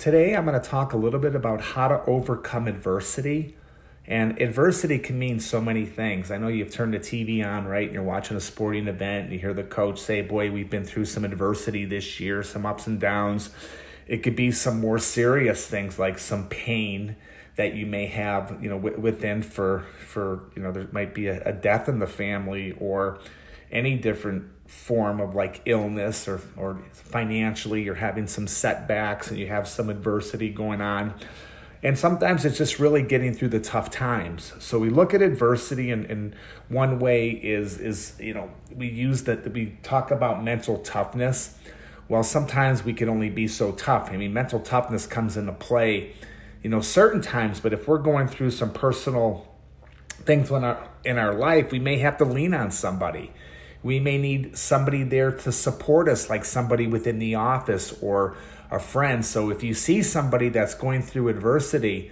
Today, I'm going to talk a little bit about how to overcome adversity. And adversity can mean so many things. I know you've turned the TV on, right? And you're watching a sporting event and you hear the coach say, Boy, we've been through some adversity this year, some ups and downs. It could be some more serious things like some pain that you may have, you know, within for, for you know, there might be a, a death in the family or any different form of like illness or, or financially you're having some setbacks and you have some adversity going on. And sometimes it's just really getting through the tough times. So we look at adversity and, and one way is is you know we use that we talk about mental toughness. Well sometimes we can only be so tough. I mean mental toughness comes into play you know certain times but if we're going through some personal things in our in our life we may have to lean on somebody we may need somebody there to support us, like somebody within the office or a friend. So if you see somebody that's going through adversity,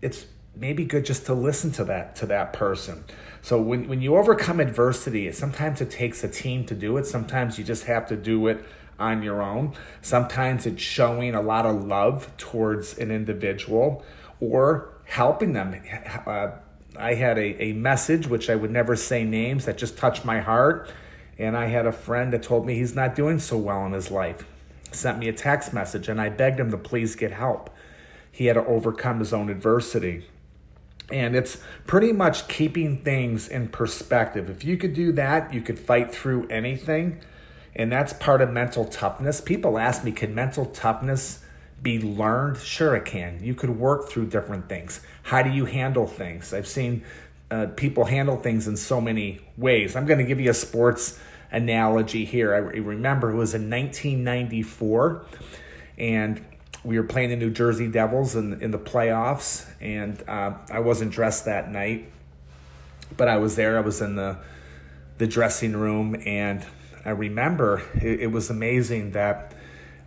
it's maybe good just to listen to that to that person. So when, when you overcome adversity, sometimes it takes a team to do it. Sometimes you just have to do it on your own. Sometimes it's showing a lot of love towards an individual or helping them. Uh, I had a, a message, which I would never say names, that just touched my heart. And I had a friend that told me he's not doing so well in his life. Sent me a text message, and I begged him to please get help. He had to overcome his own adversity. And it's pretty much keeping things in perspective. If you could do that, you could fight through anything. And that's part of mental toughness. People ask me, can mental toughness be learned? Sure, it can. You could work through different things. How do you handle things? I've seen uh, people handle things in so many ways. I'm going to give you a sports analogy here. I remember it was in 1994, and we were playing the New Jersey Devils in, in the playoffs, and uh, I wasn't dressed that night, but I was there. I was in the the dressing room, and I remember it, it was amazing that.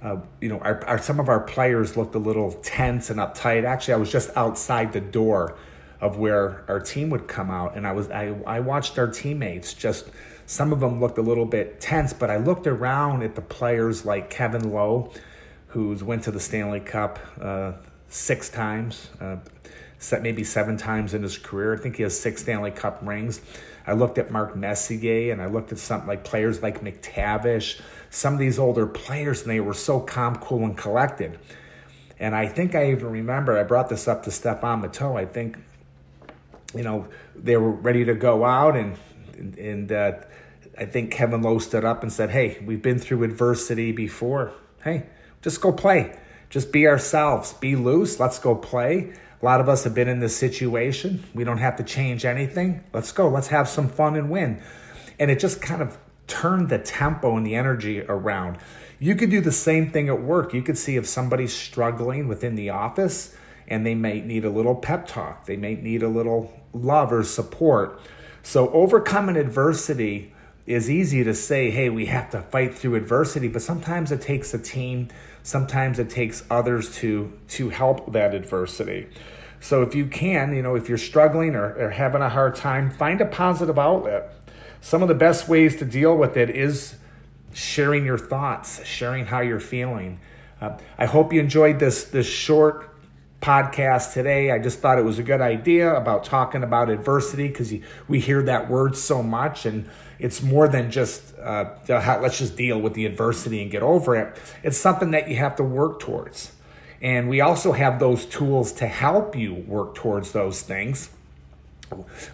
Uh, you know, our, our, some of our players looked a little tense and uptight. Actually, I was just outside the door of where our team would come out, and I was I, I watched our teammates just some of them looked a little bit tense, but I looked around at the players like Kevin Lowe, who's went to the Stanley Cup uh, six times, uh, maybe seven times in his career. I think he has six Stanley Cup rings. I looked at Mark Messier and I looked at some like players like MacTavish, some of these older players, and they were so calm, cool, and collected. And I think I even remember I brought this up to Stephane Matteau. I think, you know, they were ready to go out and and, and uh, I think Kevin Lowe stood up and said, Hey, we've been through adversity before. Hey, just go play. Just be ourselves. Be loose. Let's go play. A lot of us have been in this situation. We don't have to change anything. Let's go. Let's have some fun and win. And it just kind of turned the tempo and the energy around. You could do the same thing at work. You could see if somebody's struggling within the office and they may need a little pep talk, they may need a little love or support. So, overcoming adversity is easy to say, hey, we have to fight through adversity, but sometimes it takes a team, sometimes it takes others to to help that adversity. So if you can, you know, if you're struggling or, or having a hard time, find a positive outlet. Some of the best ways to deal with it is sharing your thoughts, sharing how you're feeling. Uh, I hope you enjoyed this this short podcast today. I just thought it was a good idea about talking about adversity because we hear that word so much, and it's more than just uh, let's just deal with the adversity and get over it. It's something that you have to work towards. And we also have those tools to help you work towards those things.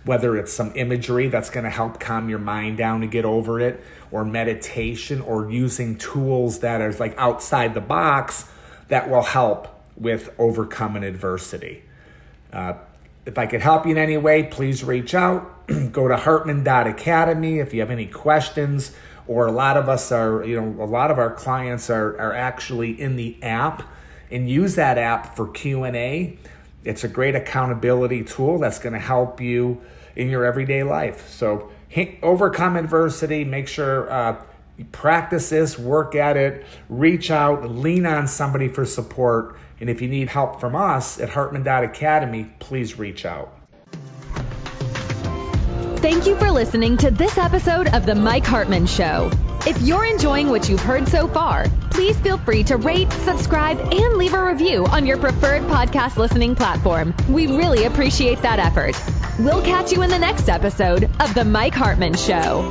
Whether it's some imagery that's going to help calm your mind down to get over it, or meditation, or using tools that are like outside the box that will help with overcoming adversity. Uh, if I could help you in any way, please reach out. Go to hartman.academy if you have any questions, or a lot of us are, you know, a lot of our clients are, are actually in the app and use that app for Q&A. It's a great accountability tool that's going to help you in your everyday life. So overcome adversity, make sure uh, you practice this, work at it, reach out, lean on somebody for support. And if you need help from us at Hartman Academy, please reach out. Thank you for listening to this episode of The Mike Hartman Show. If you're enjoying what you've heard so far, please feel free to rate, subscribe, and leave a review on your preferred podcast listening platform. We really appreciate that effort. We'll catch you in the next episode of The Mike Hartman Show.